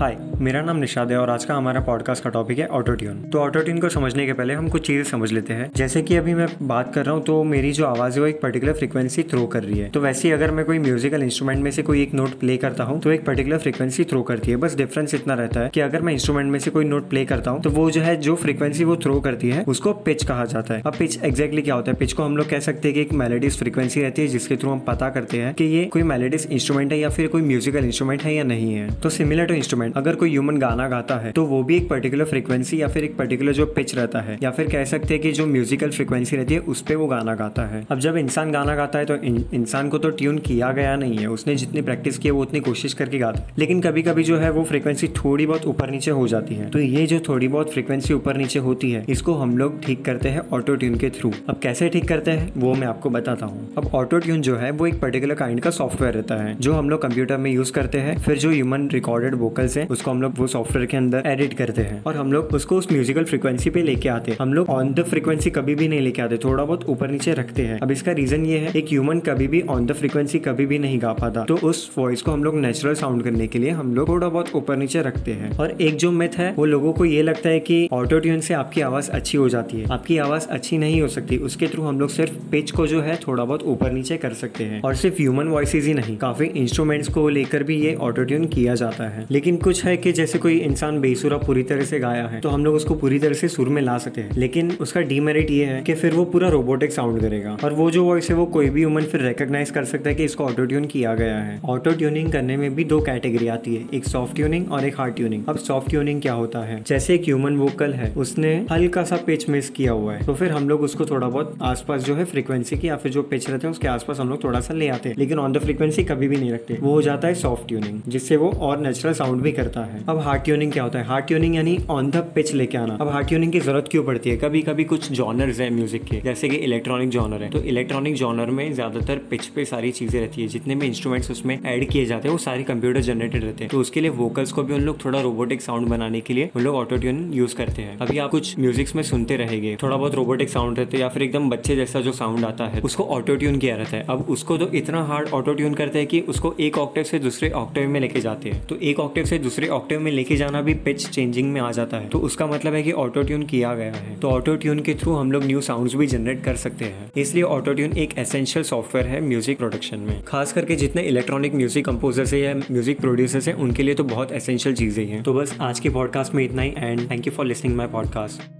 हाय मेरा नाम निशाद है और आज का हमारा पॉडकास्ट का टॉपिक है ऑटो ट्यून तो ऑटो ट्यून को समझने के पहले हम कुछ चीज़ें समझ लेते हैं. जैसे कि अभी मैं बात कर रहा हूँ तो मेरी जो आवाज़ है वो एक पर्टिकुलर फ्रीक्वेंसी थ्रो कर रही है. तो वैसे ही अगर मैं कोई म्यूजिकल इंस्ट्रूमेंट में से कोई एक नोट प्ले करता हूँ तो एक पर्टिकुलर फ्रीक्वेंसी थ्रो करती है. बस डिफरेंस इतना रहता है कि अगर मैं इंस्ट्रूमेंट में से कोई नोट प्ले करता हूँ तो वो जो है, जो फ्रीक्वेंसी वो थ्रो करती है, उसको पिच कहा जाता है. अब पिच एक्जैक्टली क्या होता है? पिच को हम लोग कह सकते हैं कि एक मेलेडिस फ्रीक्वेंसी रहती है, जिसके थ्रू हम पता करते हैं कि ये कोई मेलेडिस इंस्ट्रूमेंट है या फिर कोई म्यूजिकल इंस्ट्रूमेंट है या नहीं है. तो सिमिलर टू इंस्ट्रूमेंट अगर कोई ह्यूमन गाना गाता है तो वो भी एक पर्टिकुलर फ्रिक्वेंसी या फिर एक पर्टिकुलर जो पिच रहता है, या फिर कह सकते हैं कि जो म्यूजिकल फ्रिक्वेंसी रहती है, उस पर वो गाना गाता है। अब जब इंसान गाना गाता है तो इंसान को तो ट्यून किया गया नहीं है, उसने जितनी प्रैक्टिस की वो उतनी कोशिश करके गाता है लेकिन कभी कभी जो है, वो फ्रिक्वेंसी थोड़ी बहुत ऊपर नीचे हो जाती है। तो ये जो थोड़ी बहुत फ्रिक्वेंसी ऊपर नीचे होती है, इसको हम लोग ठीक करते हैं ऑटो ट्यून के थ्रू अब कैसे ठीक करते हैं, वो मैं आपको बताता हूँ। अब ऑटो ट्यून जो है, वो एक पर्टिकुलर काइंड का सॉफ्टवेयर रहता है, जो हम लोग कंप्यूटर में यूज़ करते हैं। फिर जो ह्यूमन रिकॉर्डेड वोकल्स है उसको हम लोग वो सॉफ्टवेयर के अंदर एडिट करते हैं। और हम लोग उसको उस म्यूजिकल फ्रिक्वेंसी पे लेके आते हैं। हम लोग ऑन द फ्रिक्वेंसी कभी भी नहीं लेके आते, थोड़ा बहुत ऊपर नीचे रखते हैं। अब इसका रीजन ये है, एक ह्यूमन कभी भी ऑन द फ्रिक्वेंसी कभी भी नहीं गा पाता। तो उस वॉइस को हम लोग नेचुरल साउंड करने के लिए हम लोग थोड़ा बहुत ऊपर नीचे रखते हैं। और एक जो मिथ है, वो लोगों को ये लगता है कि ऑटो ट्यून से आपकी आवाज़ अच्छी हो जाती है। आपकी आवाज़ अच्छी नहीं हो सकती, उसके थ्रू हम लोग सिर्फ़ पिच को जो है थोड़ा बहुत ऊपर नीचे कर सकते हैं। और सिर्फ़ ह्यूमन वॉइसेज ही नहीं, काफ़ी इंस्ट्रूमेंट्स को लेकर भी ये ऑटो ट्यून किया जाता है। लेकिन कुछ है कि जैसे कोई इंसान बेसुरा पूरी तरह से गाया है तो हम लोग उसको पूरी तरह से सुर में ला सकते हैं। लेकिन उसका डीमेरिट ये है कि फिर वो पूरा रोबोटिक साउंड करेगा। और वो जो वॉइस है, वो कोई भी ह्यूमन फिर रिकॉग्नाइज कर सकता है कि इसको ऑटो ट्यून किया गया है। ऑटो ट्यूनिंग करने में भी दो कैटेगरी आती है, एक सॉफ्ट ट्यूनिंग और एक हार्ड ट्यूनिंग अब सॉफ्ट ट्यूनिंग क्या होता है? जैसे एक ह्यूमन वोकल है, उसने हल्का सा पिच मिस किया हुआ है तो फिर हम लोग उसको थोड़ा बहुत आसपास जो है फ्रीक्वेंसी की या फिर जो पिच रहते हैं, उसके आसपास हम लोग थोड़ा सा ले आते हैं। लेकिन ऑन द फ्रीक्वेंसी कभी भी नहीं रखते। वो हो जाता है सॉफ्ट ट्यूनिंग जिससे वो और नेचुरल साउंड भी करता है। अब हार्ड ट्यूनिंग क्या होता है? हार्ड ट्यूनिंग यानी ऑन द पिच लेके आना। अब हार्ड ट्यूनिंग की ज़रूरत क्यों पड़ती है? कभी कभी कुछ जॉनर्स है म्यूज़िक के, जैसे कि इलेक्ट्रॉनिक जॉनर है। तो इलेक्ट्रॉनिक जॉनर में ज़्यादातर पिच पे सारी चीज़ें रहती है। जितने भी इंस्ट्रूमेंट्स उसमें ऐड किए जाते हैं, वो सारी कंप्यूटर जनरेटेड रहते हैं। तो उसके लिए वोकल्स को भी उन लोग थोड़ा रोबोटिक साउंड बनाने के लिए उन लोग ऑटो ट्यून यूज़ करते हैं। अभी आप कुछ म्यूजिक्स में सुनते रहेंगे, थोड़ा बहुत रोबोटिक साउंड रहते या फिर एकदम बच्चे जैसा जो साउंड आता है, उसको ऑटो ट्यून किया रहता है। अब उसको तो इतना हार्ड ऑटो ट्यून करते हैं कि उसको एक ऑक्टेव से दूसरे ऑक्टेव में लेके जाते हैं। तो एक ऑक्टेव से दूसरे ऑक्टेव में लेके जाना भी पिच चेंजिंग में आ जाता है। तो उसका मतलब है कि ऑटो ट्यून किया गया है। तो ऑटो ट्यून के थ्रू हम लोग न्यू साउंड भी जनरेट कर सकते हैं। इसलिए ऑटो ट्यून एक एसेंशियल सॉफ्टवेयर है म्यूज़िक प्रोडक्शन में। खास करके जितने इलेक्ट्रॉनिक म्यूज़िक कंपोजर्स है या म्यूज़िक प्रोड्यूसर्स है, उनके लिए तो बहुत एसेंशियल चीज़ें हैं। तो बस आज के पॉडकास्ट में इतना ही and thank you for listening my podcast